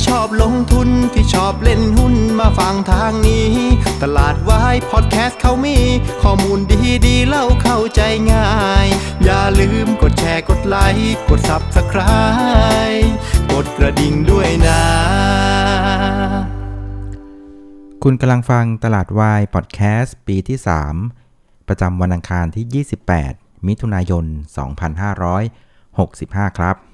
ที่ชอบลงทุนที่ชอบเล่นหุ้นมาฟังทางนี้ ตลาดวายพอดแคสต์เขามี ข้อมูลดีดีเล่าเข้าใจง่าย อย่าลืมกดแชร์กดไลค์กด Subscribe กดกระดิ่งด้วยนะ คุณกำลังฟังตลาดวายพอดแคสต์ปีที่ 3 ประจำวันอังคารที่ 28 มิถุนายน 2565 ครับ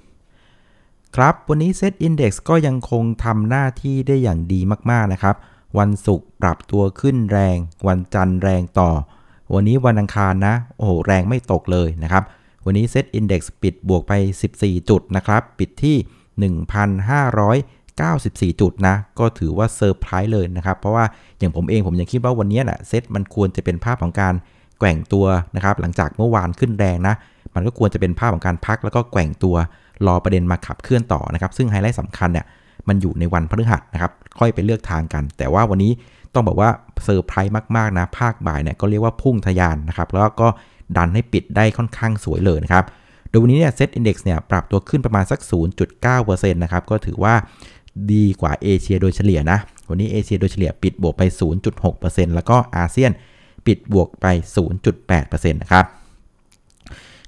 ครับ วันนี้ Set Index ก็ยังคงทำหน้าที่ได้อย่างดีมากๆนะครับ วันศุกร์ปรับตัวขึ้นแรง วันจันทร์แรงต่อ วันนี้วันอังคารนะ โอ้โห แรงไม่ตกเลยนะครับ วันนี้ Set Index ปิดบวกไป 14 จุดนะครับ ปิดที่ 1,594 จุดนะ ก็ถือว่าเซอร์ไพรส์เลยนะครับ เพราะว่าอย่างผมเองผมยังคิดว่าวันนี้น่ะเซตมันควรจะเป็นภาพของการแกว่งตัวนะครับ หลังจากเมื่อวานขึ้นแรงนะ มันก็ควรจะเป็นภาพของการพักแล้วก็แกว่งตัว รอประเด็นมาขับเคลื่อนต่อนะครับ ซึ่งไฮไลท์สำคัญเนี่ยมันอยู่ในวันพฤหัสนะครับ ค่อยไปเลือกทางกัน แต่ว่าวันนี้ต้องบอกว่าเซอร์ไพรส์มากๆนะ ภาคบ่ายเนี่ยก็เรียกว่าพุ่งทะยานนะครับ แล้วก็ดันให้ปิดได้ค่อนข้างสวยเลยนะครับ โดยวันนี้เนี่ยเซ็ตอินดี x เนี่ยปรับตัวขึ้นประมาณสัก 0.9%นะครับ ก็ถือว่าดีกว่าเอเชียโดยเฉลี่ยนะ วันนี้เอเชียโดยเฉลี่ยปิดบวกไป 0.6%แล้วก็อาเซียนปิดบวกไป 0.8%นะครับ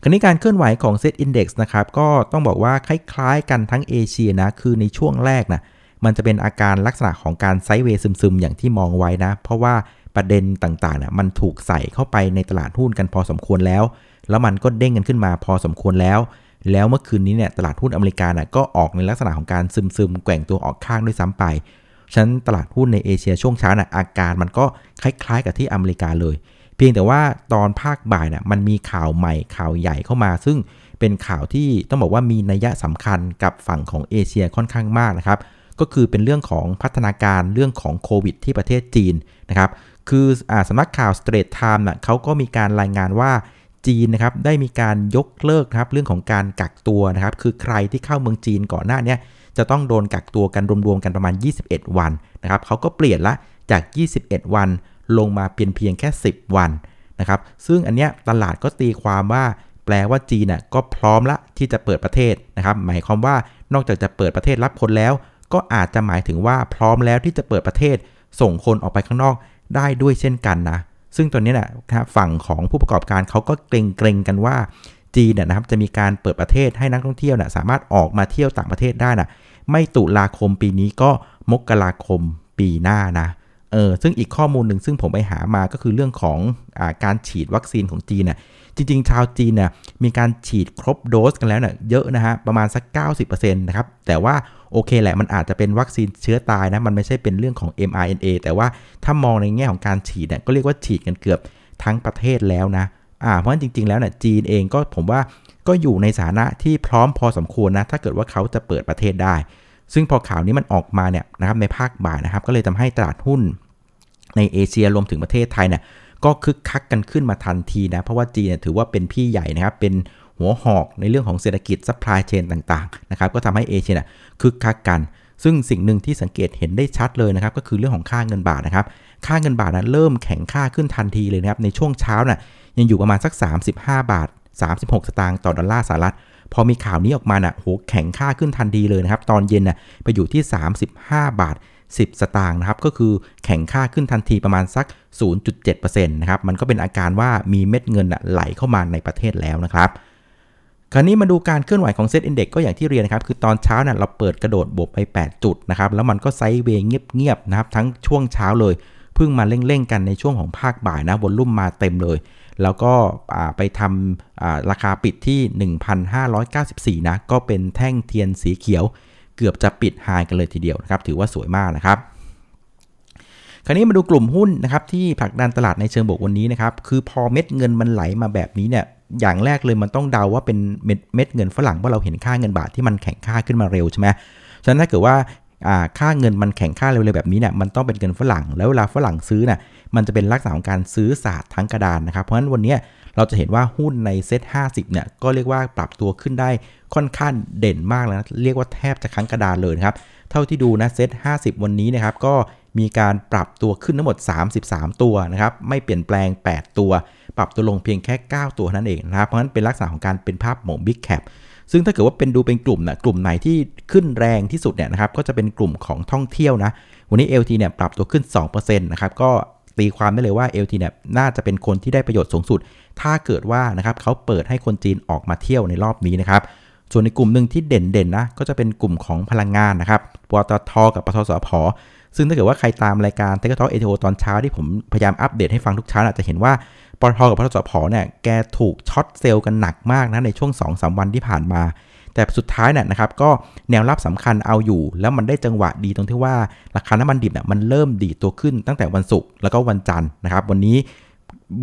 คราวนี้การเคลื่อนไหวของ Set Index นะครับ ก็ต้องบอกว่าคล้ายๆกันทั้งเอเชียนะ คือในช่วงแรกนะมันจะเป็นอาการลักษณะของการไซด์เวย์ซึมๆ อย่างที่มองไว้นะ เพราะว่าประเด็นต่างๆนะมันถูกใส่เข้าไปในตลาดหุ้นกันพอสมควรแล้ว แล้วมันก็เด้งกันขึ้นมาพอสมควรแล้ว แล้วเมื่อคืนนี้เนี่ยตลาดหุ้นอเมริกานะก็ออกในลักษณะของการซึมๆ แกว่งตัวออกข้างด้วยซ้ำไปฉะนั้นตลาดหุ้นในเอเชียช่วงเช้านะอาการมันก็คล้ายๆ กับที่อเมริกาเลย เพียงแต่ว่าตอนภาคบ่ายนะมันมีข่าวใหม่ข่าวใหญ่เข้ามา ซึ่งเป็นข่าวที่ต้องบอกว่ามีนัยสำคัญกับฝั่งของเอเชียค่อนข้างมากนะครับ ก็คือเป็นเรื่องของพัฒนาการเรื่องของโควิด ที่ประเทศจีนนะครับคืออสำนักข่าว Straight Time นะเขาก็มีการรายงานว่าจีนนะครับได้มีการยกเลิกครับเรื่องของการกักตัวนะครับ คือใครที่เข้าเมืองจีนก่อนหน้านี้จะต้องโดนกักตัวกันรวมๆกันประมาณ 21 วันนะครับเขาก็เปลี่ยนละจาก 21 วัน ลงมาเพียงเพียงแค่ 10 วันนะครับซึ่งอันเนี้ยตลาดก็ตีความว่าแปลว่าจีนน่ะก็พร้อมละที่จะเปิดประเทศนะครับหมายความว่านอกจากจะเปิดประเทศรับคนแล้ว ก็อาจจะหมายถึงว่าพร้อมแล้วที่จะเปิดประเทศ ส่งคนออกไปข้างนอกได้ด้วยเช่นกันนะซึ่งตอนนี้นะครับฝั่งของผู้ประกอบการเขาก็เกรงเกรงกันว่าจีนนะครับจะมีการเปิดประเทศให้นักท่องเที่ยวนะสามารถออกมาเที่ยวต่างประเทศได้นะไม่ตุลาคมปีนี้ก็มกราคมปีหน้านะ เออซึ่งอีกข้อมูลหนึ่งซึ่งผมไปหามาก็คือเรื่องของอาการฉีดวัคซีนของจีนน่ะจริง ๆ ชาวจีนน่ะมีการฉีดครบโดสกันแล้วเนี่ยเยอะนะฮะประมาณสัก 90%นะครับแต่ว่าโอเคแหละมันอาจจะเป็นวัคซีนเชื้อตายนะมันไม่ใช่เป็นเรื่องของ mRNA แต่ว่าถ้ามองในแง่ของการฉีดเนี่ยก็เรียกว่าฉีดกันเกือบทั้งประเทศแล้วนะอ่าเพราะฉะนั้นจริง ๆ แล้วเนี่ยจีนเองก็ผมว่าก็อยู่ในสถานะที่พร้อมพอสมควรนะถ้าเกิดว่าเขาจะเปิดประเทศได้ ซึ่งพอข่าวนี้มันออกมาเนี่ยนะครับในภาคบ่ายนะครับ ก็เลยทำให้ตลาดหุ้นในเอเชียรวมถึงประเทศไทยเนี่ยก็คึกคักกันขึ้นมาทันทีนะเพราะว่าจีนถือว่าเป็นพี่ใหญ่นะครับเป็นหัวหอกในเรื่องของเศรษฐกิจ supply chain ต่างๆนะครับก็ทำให้เอเชียน่ะคึกคักกัน ซึ่งสิ่งหนึ่งที่สังเกตเห็นได้ชัดเลยนะครับก็คือเรื่องของค่าเงินบาทนะครับค่าเงินบาทนะเริ่มแข็งค่าขึ้นทันทีเลยนะครับในช่วงเช้าน่ะยังอยู่ประมาณสัก 35 บาท 36 สตางค์ต่อดอลลาร์สหรัฐ พอมีข่าวนี้ออกมาน่ะโหแข็งค่าขึ้นทันทีเลยนะครับ ตอนเย็นน่ะไปอยู่ที่ 35 บาท 10 สตางค์นะครับ ก็คือแข็งค่าขึ้นทันทีประมาณสัก 0.7%นะครับ มันก็เป็นอาการว่ามีเม็ดเงินไหลเข้ามาในประเทศแล้วนะครับคราวนี้มาดูการเคลื่อนไหวของ SET Index ก็อย่างที่เรียนนะครับ คือตอนเช้าน่ะเราเปิดกระโดดบวกไป 8 จุดนะครับ แล้วมันก็ sideway เงียบๆนะครับ ทั้งช่วงเช้าเลย เพิ่งมาเร่งๆกันในช่วงของภาคบ่ายนะวอลลุ่มมาเต็มเลย แล้วก็ไปทำราคาปิดที่ 1,594 นะ ก็เป็นแท่งเทียนสีเขียว เกือบจะปิดไฮกันเลยทีเดียวนะครับ ถือว่าสวยมากนะครับคราวนี้มาดูกลุ่มหุ้นนะครับที่ผลักดันตลาดในเชิงบวกวันนี้นะครับ คือพอเม็ดเงินมันไหลมาแบบนี้เนี่ยอย่างแรกเลยมันต้องเดาว่าเป็นเม็ดเม็ดเงินฝรั่งเพราะเราเห็นค่าเงินบาทที่มันแข็งค่าขึ้นมาเร็วใช่ไหมฉะนั้นถ้าเกิดว่าค่าเงินมันแข็งค่าเร็วๆแบบนี้เนี่ยมันต้องเป็นเงินฝรั่ง แล้วเวลาฝรั่งซื้อน่ะ มันจะเป็นลักษณะของการซื้อศาสตร์ทั้งกระดานนะครับ เพราะฉะนั้นวันนี้เราจะเห็นว่าหุ้นในเซ็ต50 เนี่ย ก็เรียกว่าปรับตัวขึ้นได้ค่อนข้างเด่นมากแล้วนะเรียกว่าแทบจะครั้งกระดานเลยนะครับ เท่าที่ดูนะเซ็ต50 วันนี้นะครับ ก็มีการปรับตัวขึ้นทั้งหมด 33 ตัวนะครับ ไม่เปลี่ยนแปลง 8 ตัว ปรับตัวลงเพียงแค่ 9 ตัวนั่นเองนะครับ เพราะฉะนั้นเป็นลักษณะของการเป็นภาพหมงบิ๊กแคปซึ่งถ้าเกิดว่าเป็นดูเป็นกลุ่มนะกลุ่มไหนที่ขึ้นแรงที่สุดเนี่ยนะครับก็จะเป็นกลุ่มของท่องเที่ยวนะ วันนี้ LT เนี่ยปรับตัวขึ้น2%นะครับก็ ตีความได้เลยว่า LT เนี่ยน่าจะเป็นคนที่ได้ประโยชน์สูงสุด ถ้าเกิดว่านะครับเขาเปิดให้คนจีนออกมาเที่ยวในรอบนี้นะครับส่วนในกลุ่มหนึ่งที่เด่นๆนะก็จะเป็นกลุ่มของพลังงานนะครับปตทกับปตทสพซึ่งถ้าเกิดว่าใครตามรายการเทคโนโลเอทีโอตอนเช้าที่ผมพยายามอัปเดตให้ฟังทุกเช้าอาจจะเห็นว่าปตทกับปตทสผเนี่ยแกถูก short sell กันหนักมากนะในช่วง2-3วันที่ผ่านมา แต่สุดท้ายเนี่ยนะครับก็แนวรับสำคัญเอาอยู่ แล้วมันได้จังหวะดีตรงที่ว่าราคาน้ำมันดิบเนี่ยมันเริ่มดีดตัวขึ้นตั้งแต่วันศุกร์แล้วก็วันจันทร์นะครับ วันนี้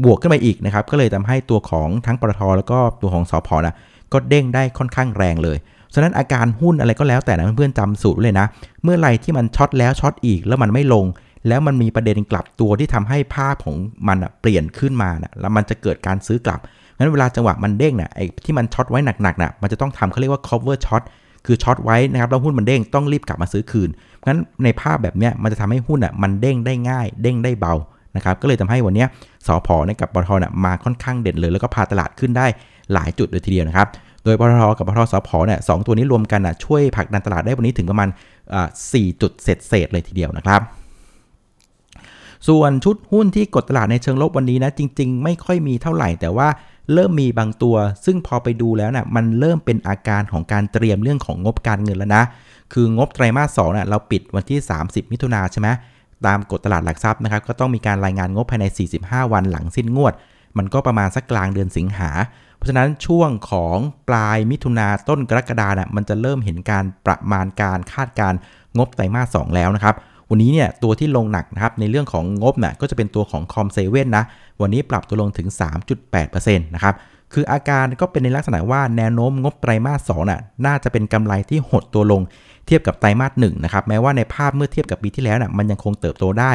บวกขึ้นไปอีกนะครับก็เลยทำให้ตัวของทั้งปตทแล้วก็ตัวของสผนะก็เด้งได้ค่อนข้างแรงเลยฉะนั้นอาการหุ้นอะไรก็แล้วแต่นะเพื่อนๆจำสูตรเลยนะ เมื่อไรที่มัน short แล้ว short อีกแล้วมันไม่ลง แล้วมันมีประเด็นกลับตัวที่ทำให้ภาพของมันเปลี่ยนขึ้นมานะแล้วมันจะเกิดการซื้อกลับ งั้นเวลาจังหวะมันเด้งเนี่ยไอ้ที่มันช็อตไว้หนักๆนะมันจะต้องทำเขาเรียกว่า cover shot คือช็อตไว้นะครับแล้วหุ้นมันเด้งต้องรีบกลับมาซื้อคืนงั้นในภาพแบบเนี้ยมันจะทำให้หุ้นอะมันเด้งได้ง่าย เด้งได้เบานะครับก็เลยทำให้วันนี้สอพอในกับปทนะมาค่อนข้างเด่นเลย แล้วก็พาตลาดขึ้นได้หลายจุดเลยทีเดียวนะครับโดยปทกับปทสพเนี่ยสตัวนี้รวมกันนะช่วยผลักดันตลาดได้วันนี้ถึงประมาณสี่จุดเศษเศษเลยทีเดียวนะครับ ส่วนชุดหุ้นที่กดตลาดในเชิงลบวันนี้นะจริง ๆ ไม่ค่อยมีเท่าไหร่แต่ว่า เริ่มมีบางตัว ซึ่งพอไปดูแล้วนะ่ะมันเริ่มเป็นอาการของการเตรียมเรื่องของงบการเงินแล้วนะ คืองบไตรมาสสองนะ่ะเราปิดวันที่ 30 มิถุนาใช่ไหมตามกฎตลาดหลักทรัพย์นะครับก็ต้องมีการรายงานงบภายใน 45 วันหลังสิ้นงวด มันก็ประมาณสักกลางเดือนสิงหา เพราะฉะนั้นช่วงของปลายมิถุนาต้นกรกฎาเนี่ยมันจะเริ่มเห็นการประมาณการคาดการงบไตรมาส2แล้วนะครับ วันนี้เนี่ยตัวที่ลงหนักนะครับในเรื่องของงบน่ะก็จะเป็นตัวของคอมเซเว่นนะ วันนี้ปรับตัวลงถึง 3.8%นะครับคืออาการก็เป็นในลักษณะว่าแนวโน้มงบไตรมาส2น่ะน่าจะเป็นกำไรที่หดตัวลงเทียบกับไตรมาส1นะครับแม้ว่าในภาพเมื่อเทียบกับปีที่แล้วน่ะมันยังคงเติบโตได้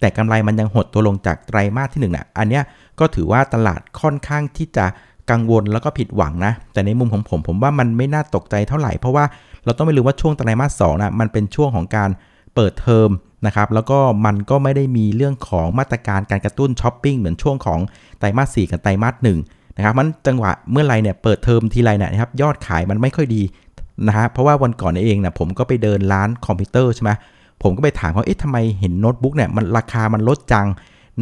แต่กำไรมันยังหดตัวลงจากไตรมาสที่1น่ะอันเนี้ยก็ถือว่าตลาดค่อนข้างที่จะกังวลแล้วก็ผิดหวังนะ แต่ในมุมของผมผมว่ามันไม่น่าตกใจเท่าไหร่เพราะว่าเราต้องไม่ลืมว่าช่วงไตรมาสสองนะมันเป็นช่วงของการ เปิดเทอมนะครับแล้วก็มันก็ไม่ได้มีเรื่องของมาตรการการกระตุ้นช้อปปิ้งเหมือนช่วงของไตรมาสสี่กับไตรมาสหนึ่งนะครับมันจังหวะเมื่อไรเนี่ยเปิดเทอมทีไรเนี่ยนะครับยอดขายมันไม่ค่อยดีนะฮะเพราะว่าวันก่อนเองนะผมก็ไปเดินร้านคอมพิวเตอร์ใช่ไหมผมก็ไปถามเขาเอ๊ะทำไมเห็นโน้ตบุ๊กเนี่ยมันราคามันลดจัง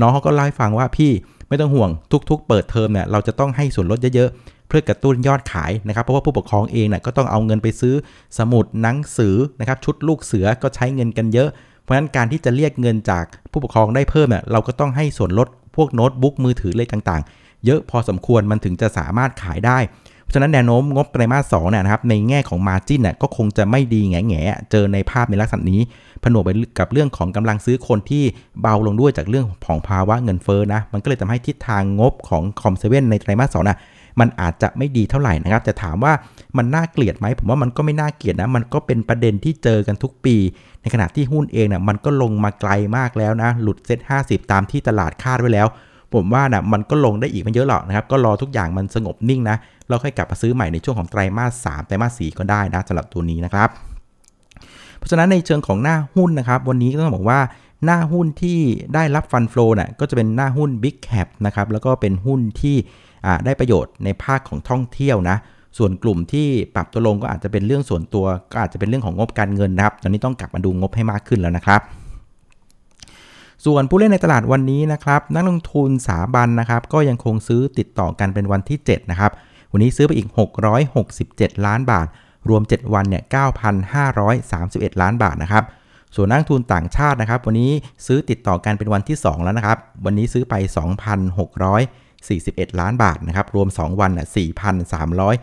น้องเขาก็เล่าให้ฟังว่าพี่ไม่ต้องห่วงทุก ๆ เปิดเทอมเนี่ยเราจะต้องให้ส่วนลดเยอะๆ พื่อกระตุ้นยอดขายนะครับเพราะว่าผู้ปกครองเองเนี่ยก็ต้องเอาเงินไปซื้อสมุดหนังสือนะครับชุดลูกเสือก็ใช้เงินกันเยอะ เพราะฉะนั้นการที่จะเรียกเงินจากผู้ปกครองได้เพิ่มเนี่ยเราก็ต้องให้ส่วนลดพวกโน้ตบุ๊กมือถือเลยต่างๆ เยอะพอสมควรมันถึงจะสามารถขายได้เพราะฉะนั้นแนวโน้มงบไตรมาสสองเนี่ยนะครับในแง่ของมาจิ้นเนี่ยก็คงจะไม่ดีแง่แง่เจอในภาพในลักษณะนี้ ผนวกไปกับเรื่องของกำลังซื้อคนที่เบาลงด้วยจากเรื่องของภาวะเงินเฟ้อนะมันก็เลยทำให้ทิศทางงบของคอมเซเว่นในไตรมาสสองนะ มันอาจจะไม่ดีเท่าไหร่นะครับแต่ถามว่ามันน่าเกลียดไหมผมว่ามันก็ไม่น่าเกลียดนะมันก็เป็นประเด็นที่เจอกันทุกปี ในขณะที่หุ้นเองนะ่ะมันก็ลงมาไกลมากแล้วนะหลุดเซ็ต50 ตามที่ตลาดคาดไว้แล้ว ผมว่านะมันก็ลงได้อีกไม่เยอะหรอกนะครับก็รอทุกอย่างมันสงบนิ่งนะเราค่อยกลับมาซื้อใหม่ในช่วงของไตรมาส3ไตรมาส4ก็ได้นะสำหรับตัวนี้นะครับเพราะฉะนั้นในเชิงของหน้าหุ้นนะครับ วันนี้ก็ต้องบอกว่าหน้าหุ้นที่ได้รับฟันฟลอน่ะก็จะเป็นหน้าหุ้น Big Cap นะครับแล้วก็เป็นหุ้นที่ ได้ประโยชน์ในภาคของท่องเที่ยวนะ ส่วนกลุ่มที่ปรับตัวลงก็อาจจะเป็นเรื่องส่วนตัวก็อาจจะเป็นเรื่องของงบการเงินนะครับ ตอนนี้ต้องกลับมาดูงบให้มากขึ้นแล้วนะครับส่วนผู้เล่นในตลาดวันนี้นะครับนักลงทุนสาบันนะครับก็ยังคงซื้อติดต่อกันเป็นวันที่ 7 นะครับ วันนี้ซื้อไปอีก 667 ล้านบาท รวม 7 วันเนี่ย9,531 ล้านบาทนะครับ ส่วนนักทุนต่างชาตินะครับ วันนี้ซื้อติดต่อกันเป็นวันที่ 2 แล้วนะครับ วันนี้ซื้อไป 2,641 ล้านบาทนะครับ รวม 2 วันน่ะ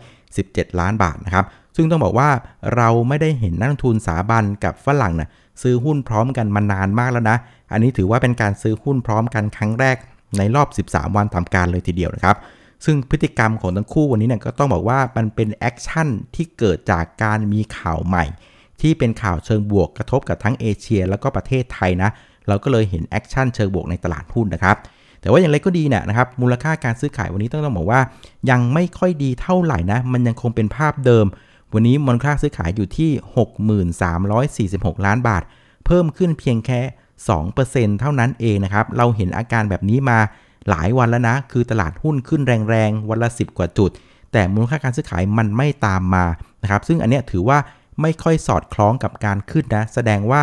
4,317 ล้านบาทนะครับ ซึ่งต้องบอกว่าเราไม่ได้เห็นนักทุนสาบันกับฝรั่งนะ่ะซื้อหุ้นพร้อมกันมานานมากแล้วนะ อันนี้ถือว่าเป็นการซื้อหุ้นพร้อมกันครั้งแรกในรอบ 13 วันทำการเลยทีเดียวนะครับ ซึ่งพฤติกรรมของทั้งคู่วันนี้เนี่ยก็ต้องบอกว่ามันเป็น action ที่เกิดจากการมีข่าวใหม่ ที่เป็นข่าวเชิงบวกกระทบกับทั้งเอเชีย แล้วก็ประเทศไทยนะ เราก็เลยเห็น action เชิงบวกในตลาดหุ้นนะครับ แต่ว่าอย่างไรก็ดีเนี่ยนะครับมูลค่าการซื้อขายวันนี้ต้องต้องบอกว่า ยังไม่ค่อยดีเท่าไหร่นะ มันยังคงเป็นภาพเดิม วันนี้มูลค่าซื้อขายอยู่ที่ 6346 ล้านบาท เพิ่มขึ้นเพียงแค่ 2%เท่านั้นเองนะครับเราเห็นอาการแบบนี้มาหลายวันแล้วนะ คือตลาดหุ้นขึ้นแรงๆวันละ 10 กว่าจุด แต่มูลค่าการซื้อขายมันไม่ตามมานะครับซึ่งอันเนี้ยถือว่าไม่ค่อยสอดคล้องกับการขึ้นนะ แสดงว่า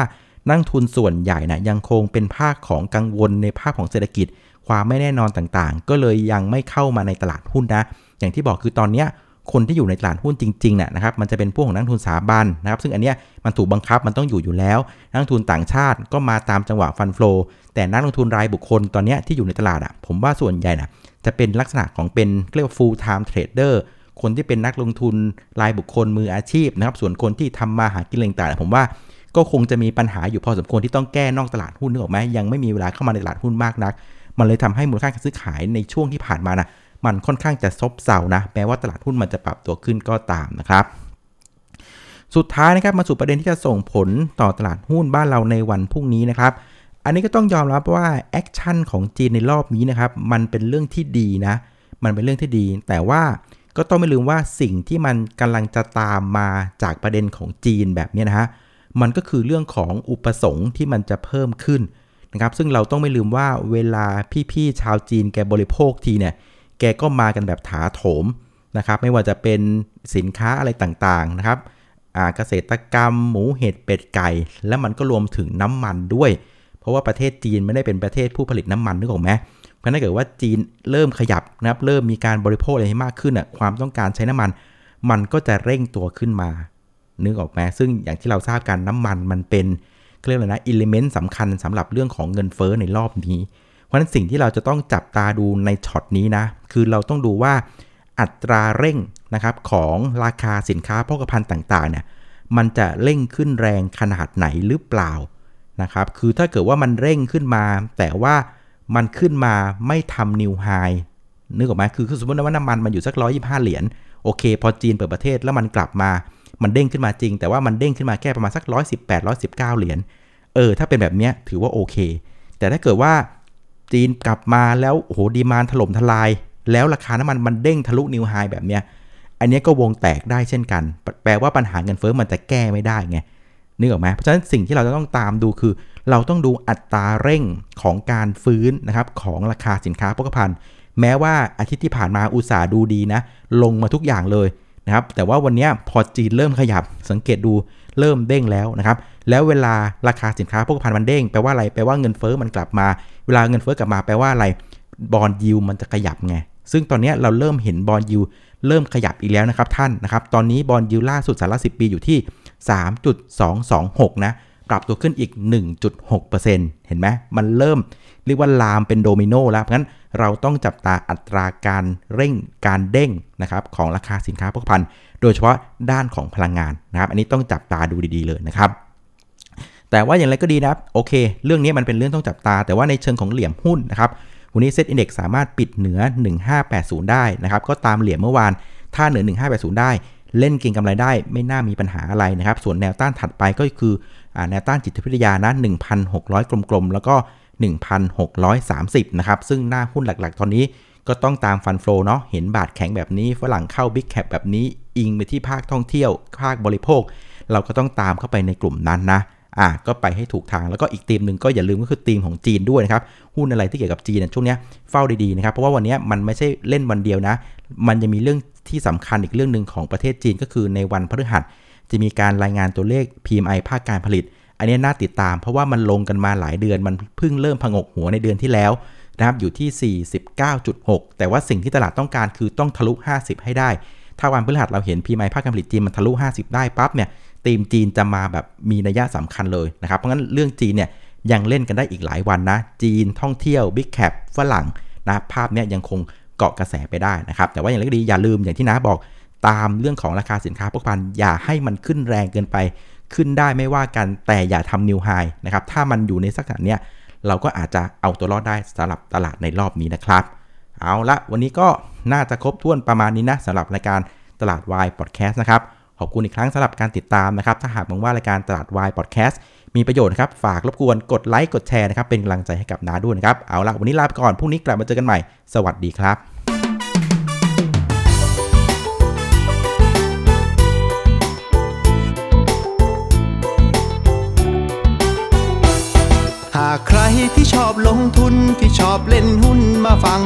นักทุนส่วนใหญ่นะยังคงเป็นภาคของกังวลในภาคของเศรษฐกิจ ความไม่แน่นอนต่างๆ ก็เลยยังไม่เข้ามาในตลาดหุ้นนะ อย่างที่บอกคือตอนเนี้ยคนที่อยู่ในตลาดหุ้นจริงๆน่ะนะครับมันจะเป็นพวกของนักทุนสถาบันนะครับ ซึ่งอันเนี้ยมันถูกบังคับมันต้องอยู่อยู่แล้ว นักทุนต่างชาติก็มาตามจังหวะฟันเฟลอแต่นักลงทุนรายบุคคลตอนเนี้ยที่อยู่ในตลาดอะผมว่าส่วนใหญ่น่ะจะเป็นลักษณะของเป็นเรียกว่า full time trader คนที่เป็นนักลงทุนรายบุคคลมืออาชีพนะครับ ส่วนคนที่ทำมาหากินต่างๆผมว่าก็คงจะมีปัญหาอยู่พอสมควรที่ต้องแก้นอกตลาดหุ้นนึกออกไหมยังไม่มีเวลาเข้ามาในตลาดหุ้นมากนัก มันเลยทำให้มูลค่าการซื้อขายในช่วงที่ผ่านมานะมันค่อนข้างจะซบเซานะแม้ว่าตลาดหุ้นมันจะปรับตัวขึ้นก็ตามนะครับ สุดท้ายนะครับมาสู่ประเด็นที่จะส่งผลต่อตลาดหุ้นบ้านเราในวันพรุ่งนี้นะครับอันนี้ก็ต้องยอมรับว่า action ของจีนในรอบนี้นะครับมันเป็นเรื่องที่ดีนะมันเป็นเรื่องที่ดี แต่ว่าก็ต้องไม่ลืมว่าสิ่งที่มันกำลังจะตามมาจากประเด็นของจีนแบบนี้นะฮะมันก็คือเรื่องของอุปสงค์ที่มันจะเพิ่มขึ้น นะครับซึ่งเราต้องไม่ลืมว่าเวลาพี่ๆชาวจีนแกบริโภคทีเนี่ยแกก็มากันแบบถาโถมนะครับไม่ว่าจะเป็นสินค้าอะไรต่างๆนะครับเกษตรกรรม หมูเห็ดเป็ดไก่ และมันก็รวมถึงน้ำมันด้วย เพราะว่าประเทศจีนไม่ได้เป็นประเทศผู้ผลิตน้ำมันนึกออกไหมเพราะถ้าเกิดว่าจีนเริ่มขยับนะครับเริ่มมีการบริโภคอะไรให้มากขึ้นอะความต้องการใช้น้ำมัน มันก็จะเร่งตัวขึ้นมานึกออกไหมซึ่งอย่างที่เราทราบกันน้ำมันมันเป็น เรียกอะไรนะ element สำคัญสำหรับเรื่องของเงินเฟ้อในรอบนี้ เพราะฉะนั้นสิ่งที่เราจะต้องจับตาดูในช็อตนี้นะ คือเราต้องดูว่าอัตราเร่งนะครับของราคาสินค้าโภคภัณฑ์ต่างๆเนี่ยมันจะเร่งขึ้นแรงขนาดไหนหรือเปล่านะครับ คือถ้าเกิดว่ามันเร่งขึ้นมา แต่ว่ามันขึ้นมาไม่ทำนิวไฮนึกออกไหมคือสมมติว่าน้ำมันมันอยู่สักร้อยยี่ห้าเหรียญโอเค พอจีนเปิดประเทศแล้วมันกลับมา มันเด้งขึ้นมาจริง แต่ว่ามันเด้งขึ้นมาแค่ประมาณสักร้อยสิบแปดร้อยสิบเก้าเหรียญ เออ ถ้าเป็นแบบนี้ถือว่าโอเค แต่ถ้าเกิดว่าจีนกลับมาแล้วโอ้โหดีมานถล่มทลาย แล้วราคาน้ำมันมันเด้งทะลุนิวไฮแบบเนี้ย อันนี้ก็วงแตกได้เช่นกัน แปลว่าปัญหาเงินเฟ้อมันจะแก้ไม่ได้ไงนึกออกไหมเพราะฉะนั้นสิ่งที่เราจะต้องตามดูคือ เราต้องดูอัตราเร่งของการฟื้นนะครับของราคาสินค้าโภคภัณฑ์ แม้ว่าอาทิตย์ที่ผ่านมาอุตสาห์ดูดีนะ ลงมาทุกอย่างเลย นะครับแต่ว่าวันนี้พอจีนเริ่มขยับสังเกตดูเริ่มเด้งแล้วนะครับแล้วเวลาราคาสินค้าโภคภัณฑ์มันเด้งแปลว่าอะไรแปลว่าเงินเฟ้อมันกลับมา เวลาเงินเฟ้อกลับมาแปลว่าอะไรบอลยิวมันจะขยับไงซึ่งตอนนี้เราเริ่มเห็นบอลยิวเริ่มขยับอีกแล้วนะครับท่านนะครับตอนนี้บอลยิวล่าสุดสาระ10 ปีอยู่ที่ 3.226 นะปรับตัวขึ้นอีก 1.6%เห็นไหมมันเริ่มเรียกว่าลามเป็นโดมิโนแล้ว เพราะฉะนั้น เราต้องจับตาอัตราการเร่งการเด้งนะครับของราคาสินค้าโภคภัณฑ์ โดยเฉพาะด้านของพลังงานนะครับ อันนี้ต้องจับตาดูดีๆเลยนะครับ แต่ว่าอย่างไรก็ดีนะโอเค เรื่องนี้มันเป็นเรื่องต้องจับตา แต่ว่าในเชิงของเหลี่ยมหุ้นนะครับวันนี้เซ็ตอินเดี x สามารถปิดเหนือ 1580 ได้นะครับ ก็ตามเหลี่ยมเมื่อวาน ถ้าเหนือ 1580 ได้เล่นเก็งกำไรได้ไม่น่ามีปัญหาอะไรนะครับ ส่วนแนวต้านถัดไปก็คืออแนวต้านจิตวิทยานะ 1,600 กลมๆ แล้วก็ 1,630 นะครับ ซึ่งหน้าหุ้นหลักๆ ตอนนี้ก็ต้องตามฟันโฟเนาะ เห็นบาทแข็งแบบนี้ ฝรั่งเข้าบิ๊กแคปแบบนี้ อิงไปที่ภาคท่องเที่ยว ภาคบริโภค เราก็ต้องตามเข้าไปในกลุ่มนั้นนะ อะ ก็ไปให้ถูกทาง แล้วก็อีกธีมหนึ่งก็อย่าลืมก็คือธีมของจีนด้วยนะครับ หุ้นอะไรที่เกี่ยวกับจีนช่วงนี้เฝ้าดีๆนะครับ เพราะว่าวันนี้มันไม่ใช่เล่นวันเดียวนะ มันจะมีเรื่องที่สำคัญอีกเรื่องหนึ่งของประเทศจีนก็คือในวันพฤหัสจะมีการรายงานตัวเลข PMI ภาคการผลิต อันนี้น่าติดตามเพราะว่ามันลงกันมาหลายเดือนมันเพิ่งเริ่มพงกหัวในเดือนที่แล้วนะครับอยู่ที่ 49.6 แต่ว่าสิ่งที่ตลาดต้องการคือต้องทะลุ 50 ให้ได้ ถ้าวันพฤหัสเราเห็น PMI ภาคการผลิตจีนมันทะลุ 50 ได้ปั๊บเนี่ยธีมจีนจะมาแบบมีนัยยะสำคัญเลยนะครับเพราะงั้นเรื่องจีนเนี่ยยังเล่นกันได้อีกหลายวันนะ จีนท่องเที่ยวบิ๊กแคปฝรั่งนะภาพเนี้ยยังคงเกาะกระแสไปได้นะครับ แต่ว่าอย่างไรก็ดีอย่าลืมอย่างที่น้าบอกตามเรื่องของราคาสินค้าพวกพันอย่าให้มันขึ้นแรงเกินไป ขึ้นได้ไม่ว่ากันแต่อย่าทำนิวไฮนะครับถ้ามันอยู่ในสักขนาดเนี้ยเราก็อาจจะเอาตัวรอดได้สำหรับตลาดในรอบนี้นะครับ เอาละวันนี้ก็น่าจะครบถ้วนประมาณนี้นะสำหรับรายการตลาดวายพอดแคสต์นะครับขอบคุณอีกครั้งสำหรับการติดตามนะครับ ถ้าหากมองว่ารายการตลาดวายพอดแคสต์มีประโยชน์ครับ ฝากรบกวนกดไลค์กดแชร์นะครับ เป็นกำลังใจให้กับนาด้วยนะครับ เอาละวันนี้ลาไปก่อนพรุ่งนี้กลับมาเจอกันใหม่ สวัสดีครับ